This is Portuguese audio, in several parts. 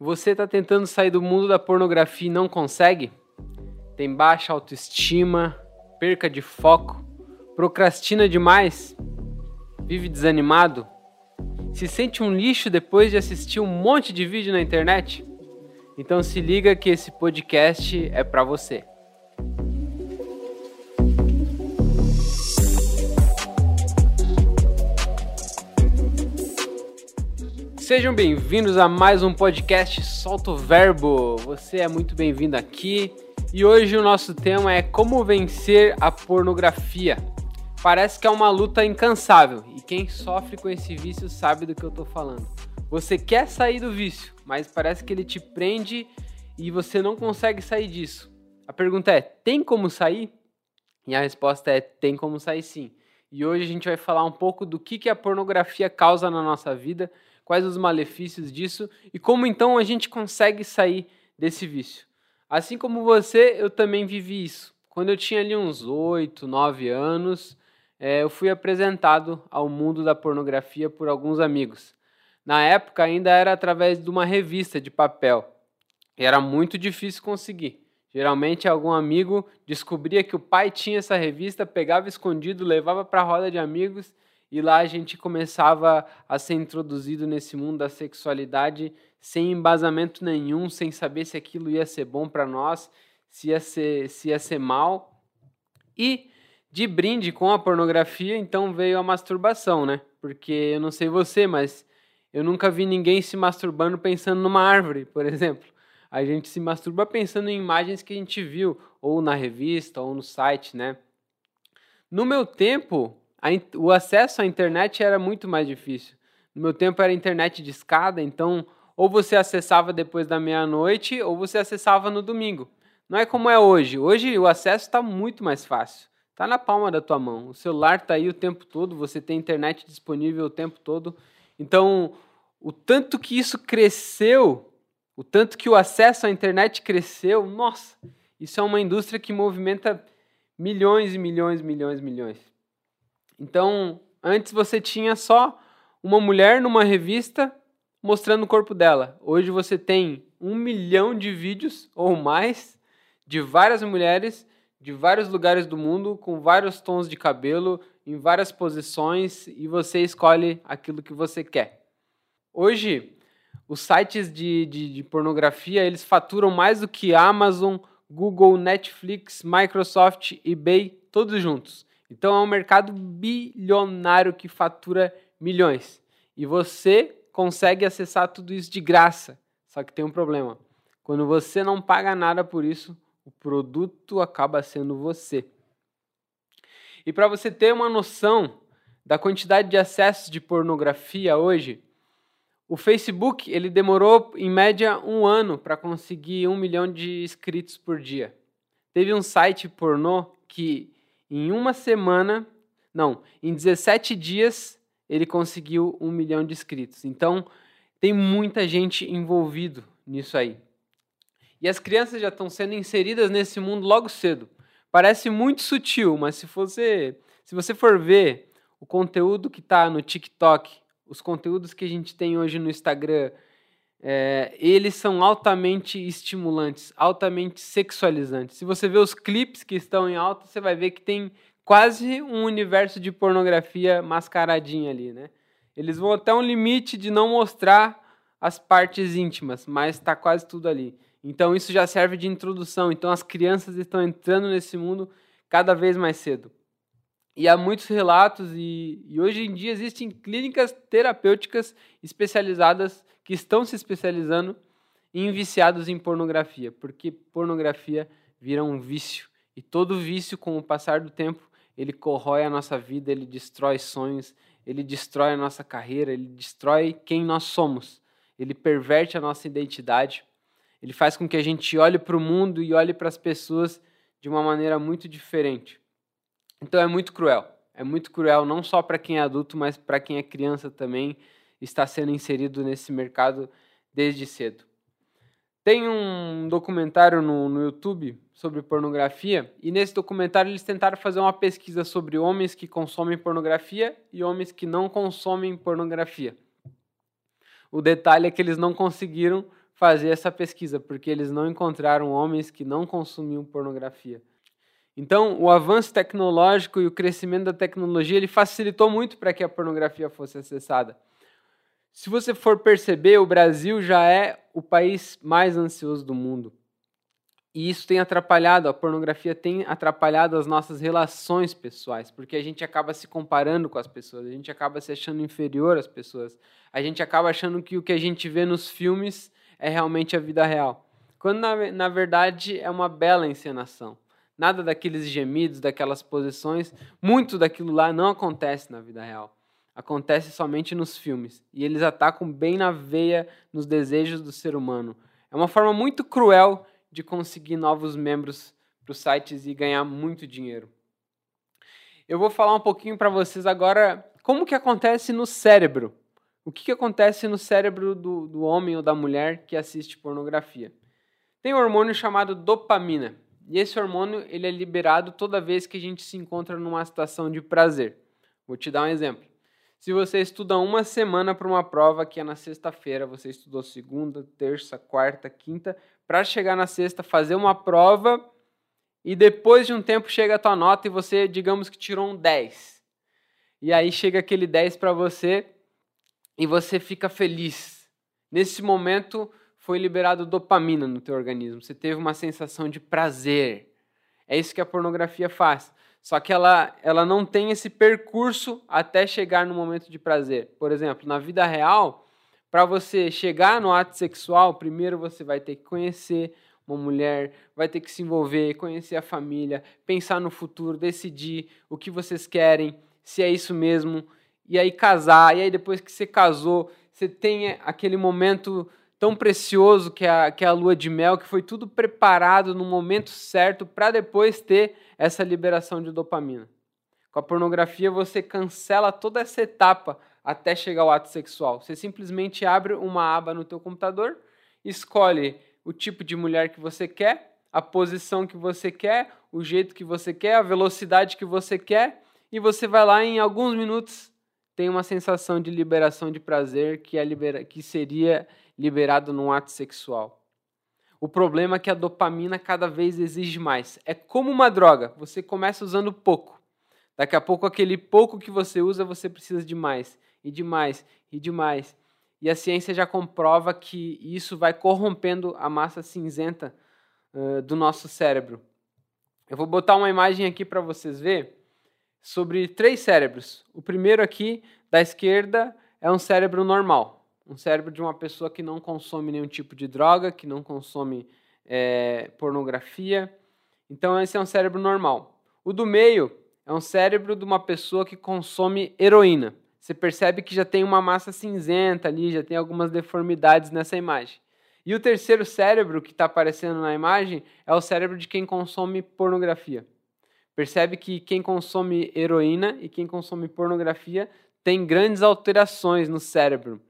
Você está tentando sair do mundo da pornografia e não consegue? Tem baixa autoestima, perca de foco, procrastina demais, vive desanimado, se sente um lixo depois de assistir um monte de vídeo na internet? Então se liga que esse podcast é para você. Sejam bem-vindos a mais um podcast Solto Verbo. Você é muito bem-vindo aqui e hoje o nosso tema é como vencer a pornografia. Parece que é uma luta incansável e quem sofre com esse vício sabe do que eu tô falando. Você quer sair do vício, mas parece que ele te prende e você não consegue sair disso. A pergunta é: tem como sair? E a resposta é: tem como sair sim. E hoje a gente vai falar um pouco do que, que a pornografia causa na nossa vida quais os malefícios disso e como então a gente consegue sair desse vício. Assim como você, eu também vivi isso. Quando eu tinha ali uns 8, 9 anos, é, eu fui apresentado ao mundo da pornografia por alguns amigos. Na época ainda era através de uma revista de papel. E era muito difícil conseguir. Geralmente algum amigo descobria que o pai tinha essa revista, pegava escondido, levava para a roda de amigos e lá a gente começava a ser introduzido nesse mundo da sexualidade sem embasamento nenhum, sem saber se aquilo ia ser bom para nós, se ia ser, se ia ser mal. E de brinde com a pornografia, então veio a masturbação, né? Porque eu não sei você, mas eu nunca vi ninguém se masturbando pensando numa árvore, por exemplo. A gente se masturba pensando em imagens que a gente viu, ou na revista, ou no site, né? No meu tempo, a, o acesso à internet era muito mais difícil. No meu tempo era internet de escada, então ou você acessava depois da meia-noite ou você acessava no domingo. Não é como é hoje. Hoje o acesso está muito mais fácil. Está na palma da tua mão. O celular está aí o tempo todo, você tem internet disponível o tempo todo. Então, o tanto que isso cresceu, o tanto que o acesso à internet cresceu, nossa, isso é uma indústria que movimenta milhões e milhões, milhões, milhões. Então, antes você tinha só uma mulher numa revista mostrando o corpo dela. Hoje você tem um milhão de vídeos ou mais de várias mulheres de vários lugares do mundo, com vários tons de cabelo, em várias posições, e você escolhe aquilo que você quer. Hoje, os sites de, de, de pornografia eles faturam mais do que Amazon, Google, Netflix, Microsoft, eBay, todos juntos. Então é um mercado bilionário que fatura milhões. E você consegue acessar tudo isso de graça. Só que tem um problema. Quando você não paga nada por isso, o produto acaba sendo você. E para você ter uma noção da quantidade de acessos de pornografia hoje, o Facebook ele demorou em média um ano para conseguir um milhão de inscritos por dia. Teve um site pornô que em uma semana, não, em 17 dias, ele conseguiu um milhão de inscritos. Então, tem muita gente envolvido nisso aí. E as crianças já estão sendo inseridas nesse mundo logo cedo. Parece muito sutil, mas se você, se você for ver o conteúdo que está no TikTok, os conteúdos que a gente tem hoje no Instagram, é, eles são altamente estimulantes, altamente sexualizantes. Se você vê os clipes que estão em alta, você vai ver que tem quase um universo de pornografia mascaradinho ali, né? Eles vão até um limite de não mostrar as partes íntimas, mas está quase tudo ali. Então isso já serve de introdução. Então as crianças estão entrando nesse mundo cada vez mais cedo. E há muitos relatos, e, e hoje em dia existem clínicas terapêuticas especializadas que estão se especializando em viciados em pornografia, porque pornografia vira um vício. E todo vício, com o passar do tempo, ele corrói a nossa vida, ele destrói sonhos, ele destrói a nossa carreira, ele destrói quem nós somos. Ele perverte a nossa identidade. Ele faz com que a gente olhe para o mundo e olhe para as pessoas de uma maneira muito diferente. Então é muito cruel. É muito cruel não só para quem é adulto, mas para quem é criança também está sendo inserido nesse mercado desde cedo. Tem um documentário no, no YouTube sobre pornografia, e nesse documentário eles tentaram fazer uma pesquisa sobre homens que consomem pornografia e homens que não consomem pornografia. O detalhe é que eles não conseguiram fazer essa pesquisa, porque eles não encontraram homens que não consumiam pornografia. Então, o avanço tecnológico e o crescimento da tecnologia ele facilitou muito para que a pornografia fosse acessada. Se você for perceber, o Brasil já é o país mais ansioso do mundo. E isso tem atrapalhado, a pornografia tem atrapalhado as nossas relações pessoais, porque a gente acaba se comparando com as pessoas, a gente acaba se achando inferior às pessoas, a gente acaba achando que o que a gente vê nos filmes é realmente a vida real. Quando na, na verdade é uma bela encenação. Nada daqueles gemidos, daquelas posições, muito daquilo lá não acontece na vida real. Acontece somente nos filmes. E eles atacam bem na veia, nos desejos do ser humano. É uma forma muito cruel de conseguir novos membros para os sites e ganhar muito dinheiro. Eu vou falar um pouquinho para vocês agora como que acontece no cérebro. O que, que acontece no cérebro do, do homem ou da mulher que assiste pornografia? Tem um hormônio chamado dopamina. E esse hormônio ele é liberado toda vez que a gente se encontra numa situação de prazer. Vou te dar um exemplo. Se você estuda uma semana para uma prova que é na sexta-feira, você estudou segunda, terça, quarta, quinta, para chegar na sexta, fazer uma prova e depois de um tempo chega a tua nota e você, digamos que tirou um 10. E aí chega aquele 10 para você e você fica feliz. Nesse momento, foi liberado dopamina no teu organismo, você teve uma sensação de prazer. É isso que a pornografia faz. Só que ela, ela não tem esse percurso até chegar no momento de prazer. Por exemplo, na vida real, para você chegar no ato sexual, primeiro você vai ter que conhecer uma mulher, vai ter que se envolver, conhecer a família, pensar no futuro, decidir o que vocês querem, se é isso mesmo, e aí casar. E aí depois que você casou, você tem aquele momento tão precioso que é a, que é a lua de mel, que foi tudo preparado no momento certo para depois ter essa liberação de dopamina. Com a pornografia, você cancela toda essa etapa até chegar ao ato sexual. Você simplesmente abre uma aba no teu computador, escolhe o tipo de mulher que você quer, a posição que você quer, o jeito que você quer, a velocidade que você quer, e você vai lá em alguns minutos tem uma sensação de liberação de prazer que, é libera que seria liberado num ato sexual. O problema é que a dopamina cada vez exige mais. É como uma droga, você começa usando pouco. Daqui a pouco, aquele pouco que você usa, você precisa de mais, e de mais, e de mais. E a ciência já comprova que isso vai corrompendo a massa cinzenta uh, do nosso cérebro. Eu vou botar uma imagem aqui para vocês verem sobre três cérebros. O primeiro aqui, da esquerda, é um cérebro normal um cérebro de uma pessoa que não consome nenhum tipo de droga, que não consome é, pornografia. Então, esse é um cérebro normal. O do meio é um cérebro de uma pessoa que consome heroína. Você percebe que já tem uma massa cinzenta ali, já tem algumas deformidades nessa imagem. E o terceiro cérebro que está aparecendo na imagem é o cérebro de quem consome pornografia. Percebe que quem consome heroína e quem consome pornografia tem grandes alterações no cérebro.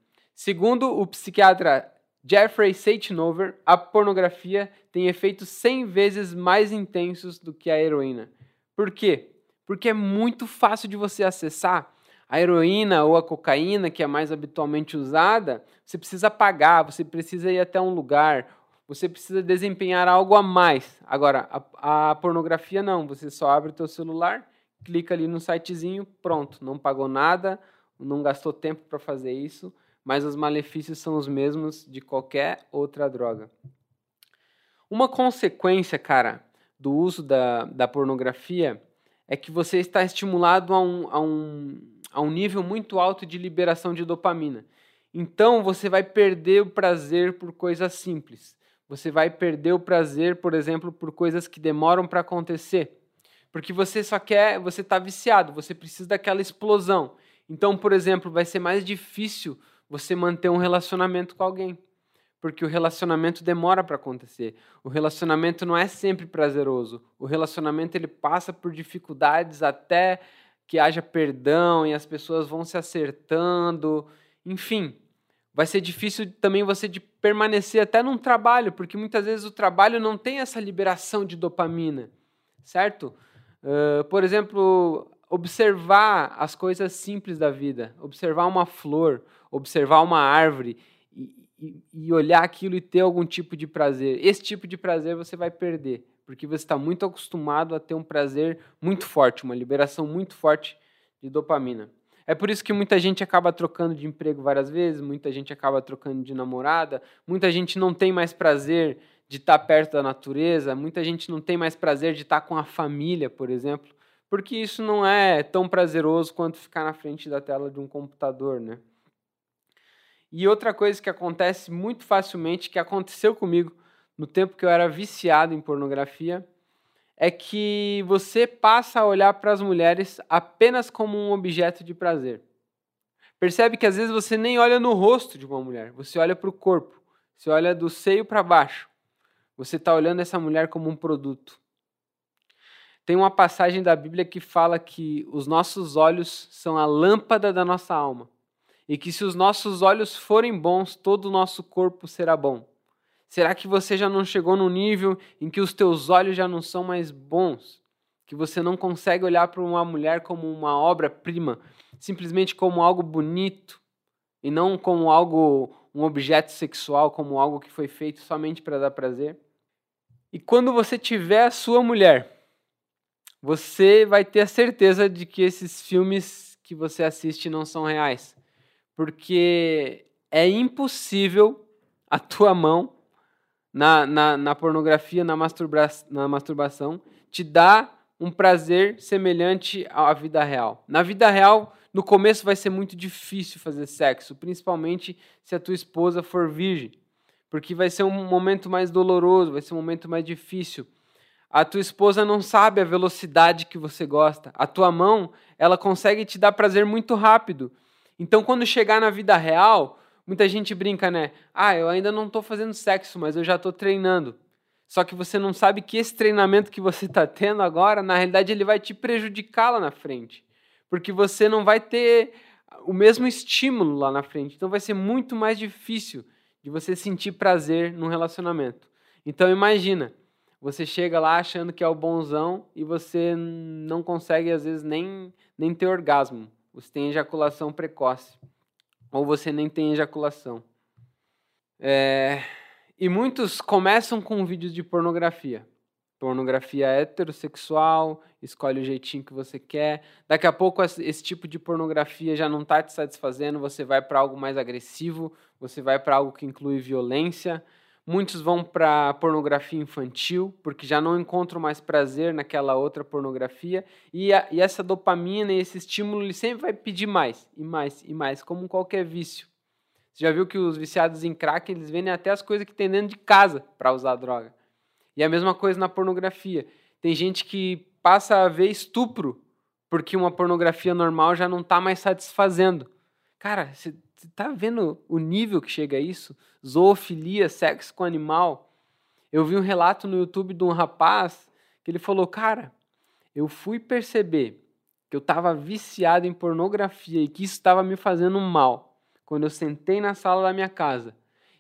Segundo o psiquiatra Jeffrey Seitnover, a pornografia tem efeitos 100 vezes mais intensos do que a heroína. Por quê? Porque é muito fácil de você acessar. A heroína ou a cocaína, que é mais habitualmente usada, você precisa pagar, você precisa ir até um lugar, você precisa desempenhar algo a mais. Agora, a, a pornografia não, você só abre o teu celular, clica ali no sitezinho, pronto, não pagou nada, não gastou tempo para fazer isso mas os malefícios são os mesmos de qualquer outra droga. Uma consequência, cara, do uso da, da pornografia é que você está estimulado a um, a, um, a um nível muito alto de liberação de dopamina. Então você vai perder o prazer por coisas simples. Você vai perder o prazer, por exemplo, por coisas que demoram para acontecer. Porque você só quer, você está viciado, você precisa daquela explosão. Então, por exemplo, vai ser mais difícil você manter um relacionamento com alguém. Porque o relacionamento demora para acontecer. O relacionamento não é sempre prazeroso. O relacionamento ele passa por dificuldades até que haja perdão e as pessoas vão se acertando. Enfim, vai ser difícil também você de permanecer até num trabalho, porque muitas vezes o trabalho não tem essa liberação de dopamina, certo? Uh, por exemplo, observar as coisas simples da vida, observar uma flor, observar uma árvore e, e, e olhar aquilo e ter algum tipo de prazer. Esse tipo de prazer você vai perder, porque você está muito acostumado a ter um prazer muito forte, uma liberação muito forte de dopamina. É por isso que muita gente acaba trocando de emprego várias vezes, muita gente acaba trocando de namorada, muita gente não tem mais prazer de estar perto da natureza, muita gente não tem mais prazer de estar com a família, por exemplo, porque isso não é tão prazeroso quanto ficar na frente da tela de um computador, né? E outra coisa que acontece muito facilmente, que aconteceu comigo no tempo que eu era viciado em pornografia, é que você passa a olhar para as mulheres apenas como um objeto de prazer. Percebe que às vezes você nem olha no rosto de uma mulher, você olha para o corpo, você olha do seio para baixo. Você está olhando essa mulher como um produto. Tem uma passagem da Bíblia que fala que os nossos olhos são a lâmpada da nossa alma e que se os nossos olhos forem bons, todo o nosso corpo será bom. Será que você já não chegou no nível em que os teus olhos já não são mais bons? Que você não consegue olhar para uma mulher como uma obra-prima, simplesmente como algo bonito e não como algo, um objeto sexual, como algo que foi feito somente para dar prazer? E quando você tiver a sua mulher, você vai ter a certeza de que esses filmes que você assiste não são reais. Porque é impossível a tua mão na, na, na pornografia, na, masturba, na masturbação, te dá um prazer semelhante à vida real. Na vida real, no começo vai ser muito difícil fazer sexo, principalmente se a tua esposa for virgem, porque vai ser um momento mais doloroso, vai ser um momento mais difícil. A tua esposa não sabe a velocidade que você gosta. A tua mão, ela consegue te dar prazer muito rápido. Então, quando chegar na vida real, Muita gente brinca, né? Ah, eu ainda não estou fazendo sexo, mas eu já estou treinando. Só que você não sabe que esse treinamento que você está tendo agora, na realidade, ele vai te prejudicar lá na frente. Porque você não vai ter o mesmo estímulo lá na frente. Então vai ser muito mais difícil de você sentir prazer num relacionamento. Então imagina, você chega lá achando que é o bonzão e você não consegue, às vezes, nem, nem ter orgasmo. Você tem ejaculação precoce ou você nem tem ejaculação. É, e muitos começam com vídeos de pornografia. Pornografia heterossexual, escolhe o jeitinho que você quer. Daqui a pouco esse tipo de pornografia já não está te satisfazendo, você vai para algo mais agressivo, você vai para algo que inclui violência. Muitos vão para pornografia infantil, porque já não encontram mais prazer naquela outra pornografia. E, a, e essa dopamina e esse estímulo, ele sempre vai pedir mais, e mais, e mais, como qualquer vício. Você já viu que os viciados em crack, eles vendem até as coisas que tem dentro de casa para usar droga. E a mesma coisa na pornografia. Tem gente que passa a ver estupro, porque uma pornografia normal já não está mais satisfazendo. Cara, você você tá vendo o nível que chega a isso? Zoofilia, sexo com animal. Eu vi um relato no YouTube de um rapaz que ele falou: Cara, eu fui perceber que eu estava viciado em pornografia e que isso estava me fazendo mal quando eu sentei na sala da minha casa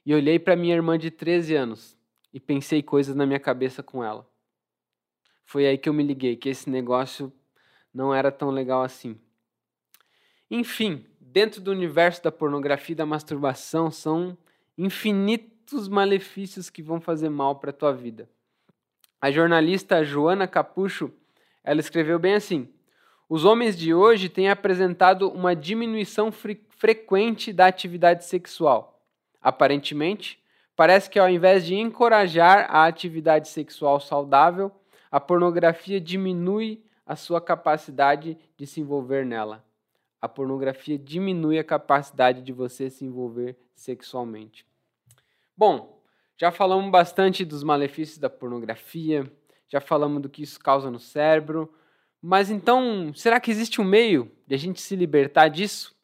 e olhei para minha irmã de 13 anos e pensei coisas na minha cabeça com ela. Foi aí que eu me liguei que esse negócio não era tão legal assim. Enfim, dentro do universo da pornografia e da masturbação são infinitos malefícios que vão fazer mal para a tua vida. A jornalista Joana Capucho, ela escreveu bem assim: Os homens de hoje têm apresentado uma diminuição fre frequente da atividade sexual. Aparentemente, parece que ao invés de encorajar a atividade sexual saudável, a pornografia diminui a sua capacidade de se envolver nela a pornografia diminui a capacidade de você se envolver sexualmente. Bom, já falamos bastante dos malefícios da pornografia, já falamos do que isso causa no cérebro, mas então, será que existe um meio de a gente se libertar disso?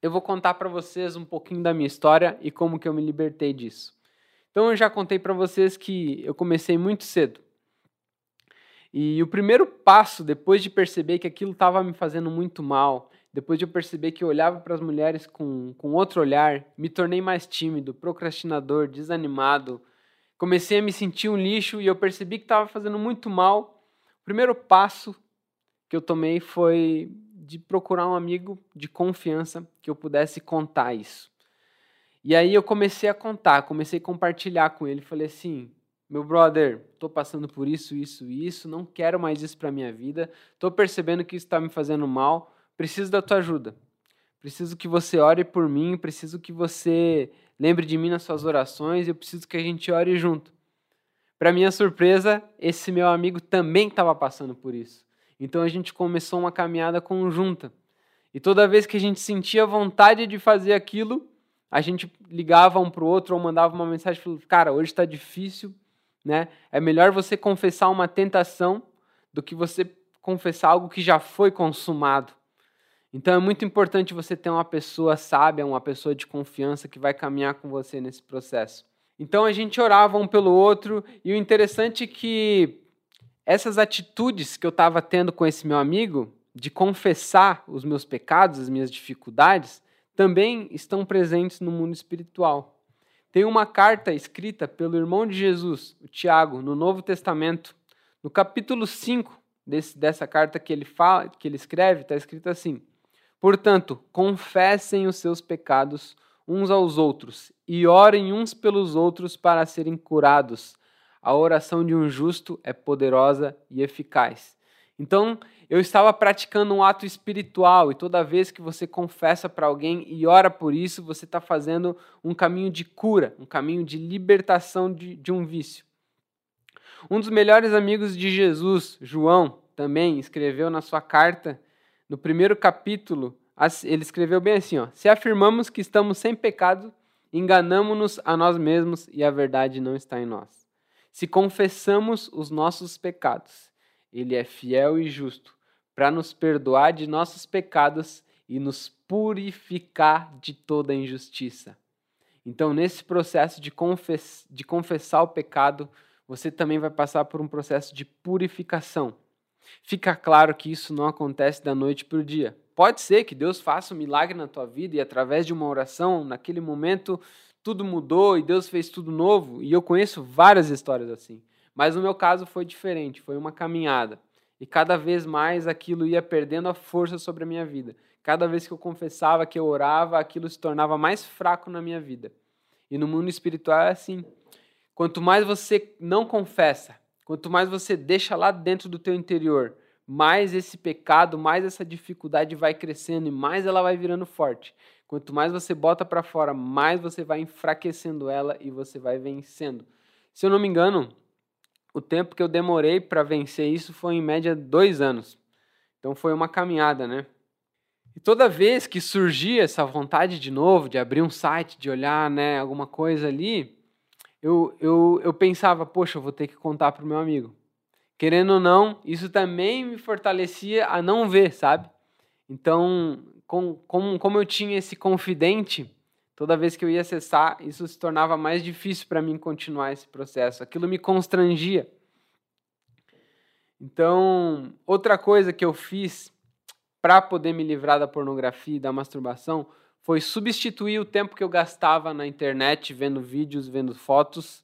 Eu vou contar para vocês um pouquinho da minha história e como que eu me libertei disso. Então, eu já contei para vocês que eu comecei muito cedo. E o primeiro passo, depois de perceber que aquilo estava me fazendo muito mal, depois de eu perceber que eu olhava para as mulheres com, com outro olhar, me tornei mais tímido, procrastinador, desanimado. Comecei a me sentir um lixo e eu percebi que estava fazendo muito mal. O primeiro passo que eu tomei foi de procurar um amigo de confiança que eu pudesse contar isso. E aí eu comecei a contar, comecei a compartilhar com ele. Falei assim: meu brother, estou passando por isso, isso e isso, não quero mais isso para minha vida, estou percebendo que isso está me fazendo mal, preciso da tua ajuda. Preciso que você ore por mim, preciso que você lembre de mim nas suas orações, eu preciso que a gente ore junto. Para minha surpresa, esse meu amigo também estava passando por isso. Então a gente começou uma caminhada conjunta. E toda vez que a gente sentia vontade de fazer aquilo, a gente ligava um para o outro ou mandava uma mensagem falando: Cara, hoje está difícil, né? É melhor você confessar uma tentação do que você confessar algo que já foi consumado. Então é muito importante você ter uma pessoa sábia, uma pessoa de confiança que vai caminhar com você nesse processo. Então a gente orava um pelo outro e o interessante é que essas atitudes que eu estava tendo com esse meu amigo de confessar os meus pecados, as minhas dificuldades, também estão presentes no mundo espiritual. Tem uma carta escrita pelo irmão de Jesus, o Tiago, no Novo Testamento, no capítulo 5 desse, dessa carta que ele fala, que ele escreve, está escrito assim: Portanto, confessem os seus pecados uns aos outros e orem uns pelos outros para serem curados. A oração de um justo é poderosa e eficaz. Então, eu estava praticando um ato espiritual e toda vez que você confessa para alguém e ora por isso, você está fazendo um caminho de cura, um caminho de libertação de, de um vício. Um dos melhores amigos de Jesus, João, também escreveu na sua carta, no primeiro capítulo, ele escreveu bem assim: ó, Se afirmamos que estamos sem pecado, enganamos-nos a nós mesmos e a verdade não está em nós. Se confessamos os nossos pecados, ele é fiel e justo para nos perdoar de nossos pecados e nos purificar de toda injustiça. Então, nesse processo de, confess de confessar o pecado, você também vai passar por um processo de purificação. Fica claro que isso não acontece da noite para o dia. Pode ser que Deus faça um milagre na tua vida e através de uma oração, naquele momento, tudo mudou e Deus fez tudo novo. E eu conheço várias histórias assim. Mas no meu caso foi diferente, foi uma caminhada. E cada vez mais aquilo ia perdendo a força sobre a minha vida. Cada vez que eu confessava, que eu orava, aquilo se tornava mais fraco na minha vida. E no mundo espiritual é assim. Quanto mais você não confessa, quanto mais você deixa lá dentro do teu interior, mais esse pecado, mais essa dificuldade vai crescendo e mais ela vai virando forte. Quanto mais você bota para fora, mais você vai enfraquecendo ela e você vai vencendo. Se eu não me engano, o tempo que eu demorei para vencer isso foi em média dois anos. Então foi uma caminhada, né? E toda vez que surgia essa vontade de novo, de abrir um site, de olhar né, alguma coisa ali, eu, eu, eu pensava, poxa, eu vou ter que contar para o meu amigo. Querendo ou não, isso também me fortalecia a não ver, sabe? Então, com, com, como eu tinha esse confidente, toda vez que eu ia acessar, isso se tornava mais difícil para mim continuar esse processo. Aquilo me constrangia. Então, outra coisa que eu fiz para poder me livrar da pornografia e da masturbação foi substituir o tempo que eu gastava na internet vendo vídeos, vendo fotos,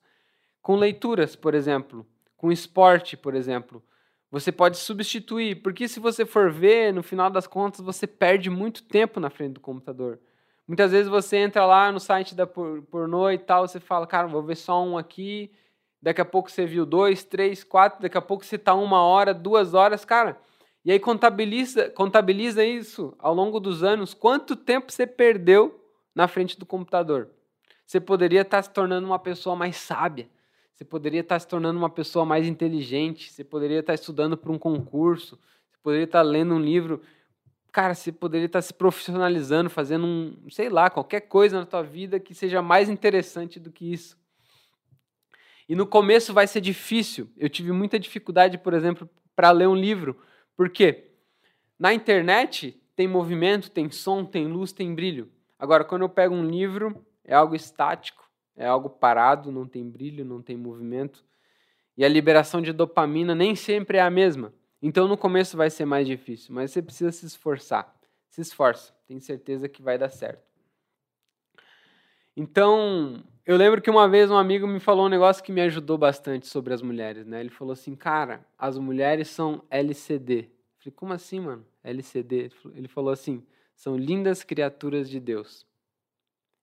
com leituras, por exemplo, com esporte, por exemplo. Você pode substituir, porque se você for ver, no final das contas, você perde muito tempo na frente do computador. Muitas vezes você entra lá no site da pornô e tal, você fala, cara, vou ver só um aqui. Daqui a pouco você viu dois, três, quatro. Daqui a pouco você está uma hora, duas horas, cara. E aí contabiliza, contabiliza isso ao longo dos anos. Quanto tempo você perdeu na frente do computador? Você poderia estar se tornando uma pessoa mais sábia. Você poderia estar se tornando uma pessoa mais inteligente. Você poderia estar estudando para um concurso. Você poderia estar lendo um livro cara, você poderia estar se profissionalizando, fazendo um, sei lá, qualquer coisa na tua vida que seja mais interessante do que isso. E no começo vai ser difícil. Eu tive muita dificuldade, por exemplo, para ler um livro. Por quê? Na internet tem movimento, tem som, tem luz, tem brilho. Agora, quando eu pego um livro, é algo estático, é algo parado, não tem brilho, não tem movimento. E a liberação de dopamina nem sempre é a mesma. Então no começo vai ser mais difícil, mas você precisa se esforçar. Se esforça, tenho certeza que vai dar certo. Então, eu lembro que uma vez um amigo me falou um negócio que me ajudou bastante sobre as mulheres, né? Ele falou assim, cara, as mulheres são LCD. Eu falei, como assim, mano? LCD? Ele falou assim, são lindas criaturas de Deus.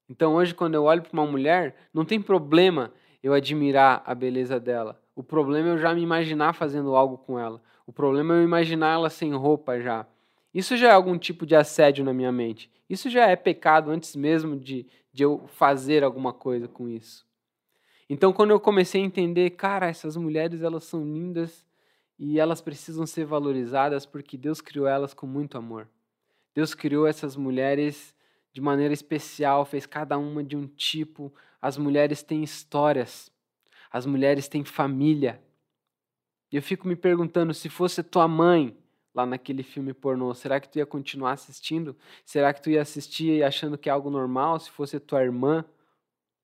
Então hoje, quando eu olho para uma mulher, não tem problema eu admirar a beleza dela. O problema é eu já me imaginar fazendo algo com ela. O problema é eu imaginar ela sem roupa já. Isso já é algum tipo de assédio na minha mente. Isso já é pecado antes mesmo de, de eu fazer alguma coisa com isso. Então, quando eu comecei a entender, cara, essas mulheres elas são lindas e elas precisam ser valorizadas porque Deus criou elas com muito amor. Deus criou essas mulheres de maneira especial, fez cada uma de um tipo. As mulheres têm histórias, as mulheres têm família. Eu fico me perguntando: se fosse tua mãe lá naquele filme pornô, será que tu ia continuar assistindo? Será que tu ia assistir achando que é algo normal? Se fosse tua irmã?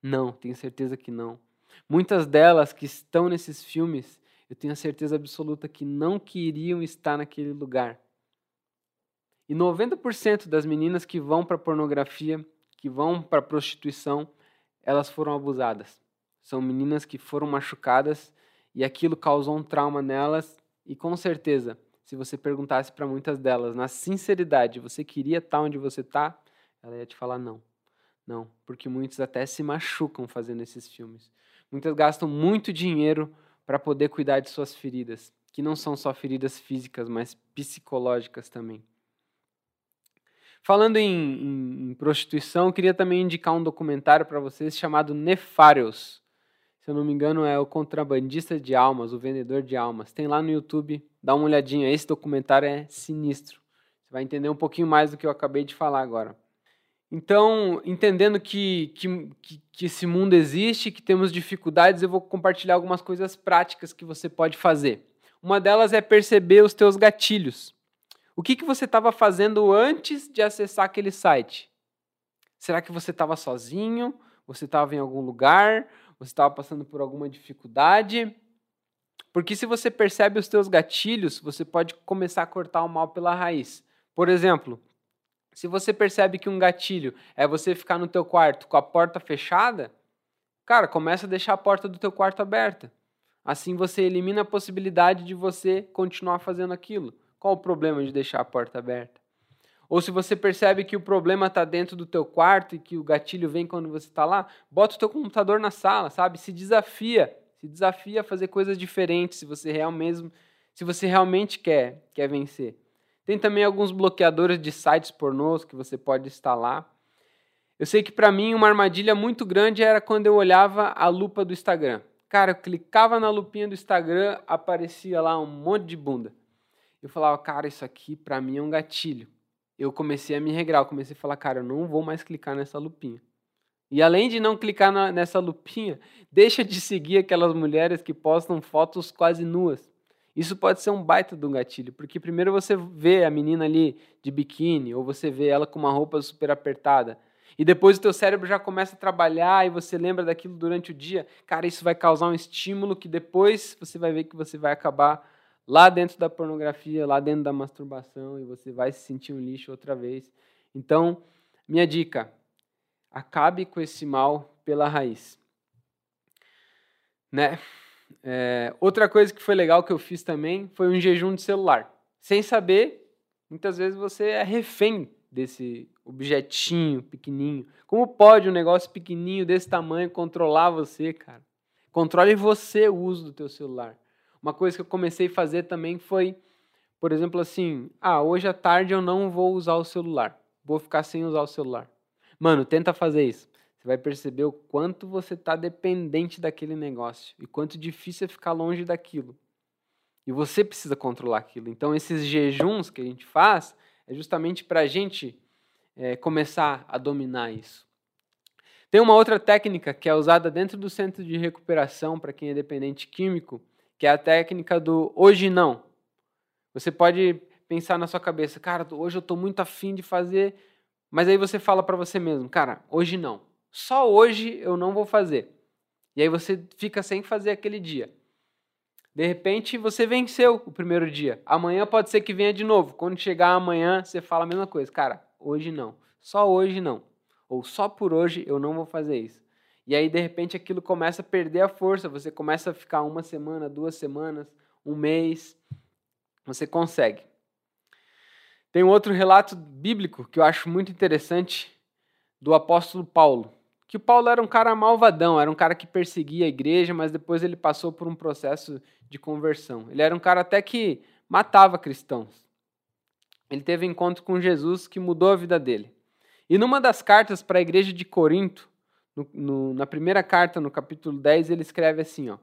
Não, tenho certeza que não. Muitas delas que estão nesses filmes, eu tenho a certeza absoluta que não queriam estar naquele lugar. E 90% das meninas que vão para pornografia, que vão para prostituição, elas foram abusadas. São meninas que foram machucadas e aquilo causou um trauma nelas e com certeza, se você perguntasse para muitas delas na sinceridade, você queria estar onde você está, ela ia te falar não. Não, porque muitos até se machucam fazendo esses filmes. Muitas gastam muito dinheiro para poder cuidar de suas feridas, que não são só feridas físicas, mas psicológicas também. Falando em, em, em prostituição, queria também indicar um documentário para vocês chamado Nefários. Se eu não me engano, é o Contrabandista de Almas, o Vendedor de Almas. Tem lá no YouTube, dá uma olhadinha. Esse documentário é sinistro. Você vai entender um pouquinho mais do que eu acabei de falar agora. Então, entendendo que, que, que, esse mundo existe, que temos dificuldades, eu vou compartilhar algumas coisas práticas que você pode fazer. Uma delas é perceber os teus gatilhos. O que, que você estava fazendo antes de acessar aquele site? Será que você estava sozinho? Você estava em algum lugar? Você estava passando por alguma dificuldade? Porque se você percebe os teus gatilhos, você pode começar a cortar o mal pela raiz. Por exemplo, se você percebe que um gatilho é você ficar no teu quarto com a porta fechada, cara, começa a deixar a porta do teu quarto aberta. Assim você elimina a possibilidade de você continuar fazendo aquilo. Qual o problema de deixar a porta aberta? Ou se você percebe que o problema está dentro do teu quarto e que o gatilho vem quando você está lá, bota o teu computador na sala, sabe? Se desafia, se desafia a fazer coisas diferentes, se você realmente, se você realmente quer, quer vencer. Tem também alguns bloqueadores de sites pornôs que você pode instalar. Eu sei que para mim uma armadilha muito grande era quando eu olhava a lupa do Instagram. Cara, eu clicava na lupinha do Instagram, aparecia lá um monte de bunda. Eu falava, cara, isso aqui para mim é um gatilho. Eu comecei a me regrar, eu comecei a falar, cara, eu não vou mais clicar nessa lupinha. E além de não clicar na, nessa lupinha, deixa de seguir aquelas mulheres que postam fotos quase nuas. Isso pode ser um baita de um gatilho, porque primeiro você vê a menina ali de biquíni, ou você vê ela com uma roupa super apertada, e depois o teu cérebro já começa a trabalhar e você lembra daquilo durante o dia. Cara, isso vai causar um estímulo que depois você vai ver que você vai acabar lá dentro da pornografia, lá dentro da masturbação, e você vai se sentir um lixo outra vez. Então, minha dica: acabe com esse mal pela raiz. Né? É, outra coisa que foi legal que eu fiz também foi um jejum de celular. Sem saber, muitas vezes você é refém desse objetinho pequenininho. Como pode um negócio pequenininho desse tamanho controlar você, cara? Controle você o uso do teu celular. Uma coisa que eu comecei a fazer também foi, por exemplo, assim, ah, hoje à tarde eu não vou usar o celular. Vou ficar sem usar o celular. Mano, tenta fazer isso. Você vai perceber o quanto você está dependente daquele negócio e quanto difícil é ficar longe daquilo. E você precisa controlar aquilo. Então, esses jejuns que a gente faz é justamente para a gente é, começar a dominar isso. Tem uma outra técnica que é usada dentro do centro de recuperação para quem é dependente químico, que é a técnica do hoje não. Você pode pensar na sua cabeça, cara, hoje eu estou muito afim de fazer, mas aí você fala para você mesmo, cara, hoje não só hoje eu não vou fazer. E aí você fica sem fazer aquele dia. De repente você venceu o primeiro dia. Amanhã pode ser que venha de novo. Quando chegar amanhã, você fala a mesma coisa. Cara, hoje não. Só hoje não. Ou só por hoje eu não vou fazer isso. E aí, de repente, aquilo começa a perder a força. Você começa a ficar uma semana, duas semanas, um mês. Você consegue. Tem um outro relato bíblico que eu acho muito interessante do apóstolo Paulo. Que Paulo era um cara malvadão, era um cara que perseguia a igreja, mas depois ele passou por um processo de conversão. Ele era um cara até que matava cristãos. Ele teve um encontro com Jesus que mudou a vida dele. E numa das cartas para a igreja de Corinto, no, no, na primeira carta, no capítulo 10, ele escreve assim: ó,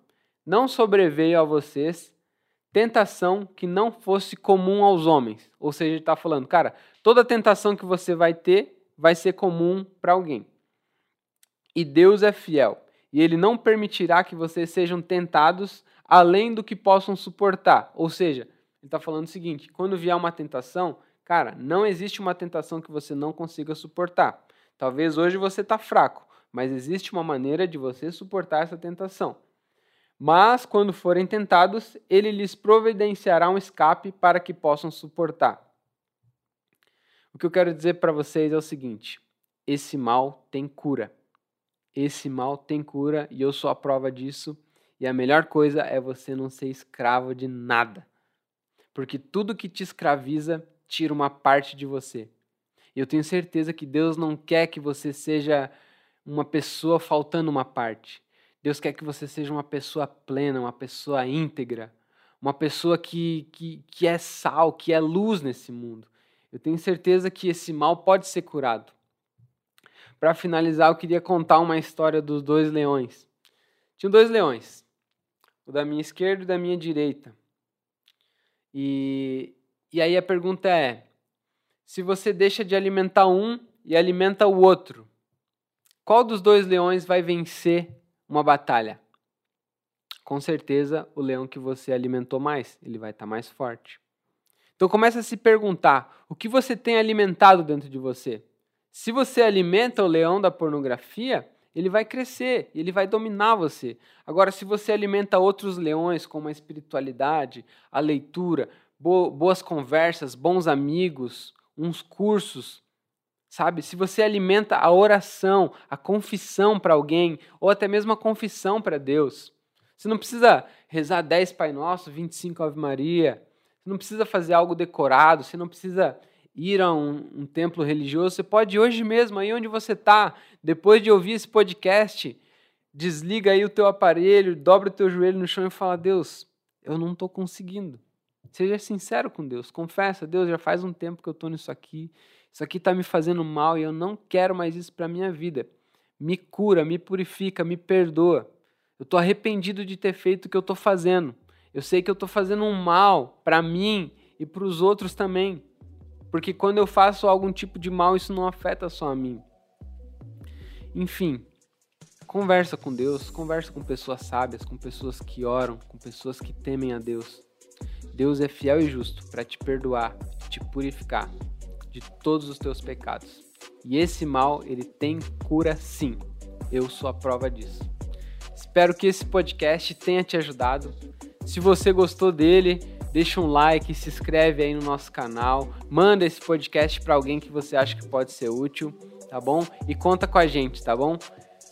Não sobreveio a vocês tentação que não fosse comum aos homens. Ou seja, ele está falando, cara, toda tentação que você vai ter vai ser comum para alguém. E Deus é fiel, e ele não permitirá que vocês sejam tentados além do que possam suportar. Ou seja, ele está falando o seguinte: quando vier uma tentação, cara, não existe uma tentação que você não consiga suportar. Talvez hoje você está fraco, mas existe uma maneira de você suportar essa tentação. Mas, quando forem tentados, ele lhes providenciará um escape para que possam suportar. O que eu quero dizer para vocês é o seguinte: esse mal tem cura. Esse mal tem cura e eu sou a prova disso. E a melhor coisa é você não ser escravo de nada. Porque tudo que te escraviza tira uma parte de você. E eu tenho certeza que Deus não quer que você seja uma pessoa faltando uma parte. Deus quer que você seja uma pessoa plena, uma pessoa íntegra, uma pessoa que, que, que é sal, que é luz nesse mundo. Eu tenho certeza que esse mal pode ser curado. Para finalizar, eu queria contar uma história dos dois leões. Tinham dois leões, o da minha esquerda e da minha direita. E, e aí a pergunta é: se você deixa de alimentar um e alimenta o outro, qual dos dois leões vai vencer uma batalha? Com certeza, o leão que você alimentou mais, ele vai estar tá mais forte. Então começa a se perguntar, o que você tem alimentado dentro de você? Se você alimenta o leão da pornografia, ele vai crescer, ele vai dominar você. Agora, se você alimenta outros leões, como a espiritualidade, a leitura, boas conversas, bons amigos, uns cursos, Sabe? Se você alimenta a oração, a confissão para alguém, ou até mesmo a confissão para Deus. Você não precisa rezar 10 Pai Nosso, 25 Ave Maria. Você não precisa fazer algo decorado. Você não precisa ir a um, um templo religioso. Você pode hoje mesmo, aí onde você está, depois de ouvir esse podcast, desliga aí o teu aparelho, dobra o teu joelho no chão e fala: Deus, eu não estou conseguindo. Seja sincero com Deus. Confessa, Deus, já faz um tempo que eu estou nisso aqui isso aqui está me fazendo mal e eu não quero mais isso para a minha vida. Me cura, me purifica, me perdoa. Eu estou arrependido de ter feito o que eu estou fazendo. Eu sei que eu estou fazendo um mal para mim e para os outros também. Porque quando eu faço algum tipo de mal, isso não afeta só a mim. Enfim, conversa com Deus, conversa com pessoas sábias, com pessoas que oram, com pessoas que temem a Deus. Deus é fiel e justo para te perdoar, te purificar de todos os teus pecados. E esse mal, ele tem cura sim. Eu sou a prova disso. Espero que esse podcast tenha te ajudado. Se você gostou dele, deixa um like, se inscreve aí no nosso canal, manda esse podcast para alguém que você acha que pode ser útil, tá bom? E conta com a gente, tá bom?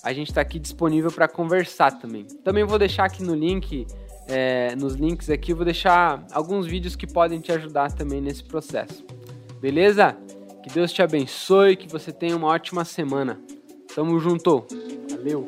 A gente está aqui disponível para conversar também. Também vou deixar aqui no link, é, nos links aqui, vou deixar alguns vídeos que podem te ajudar também nesse processo. Beleza? Que Deus te abençoe, que você tenha uma ótima semana. Tamo junto. Valeu.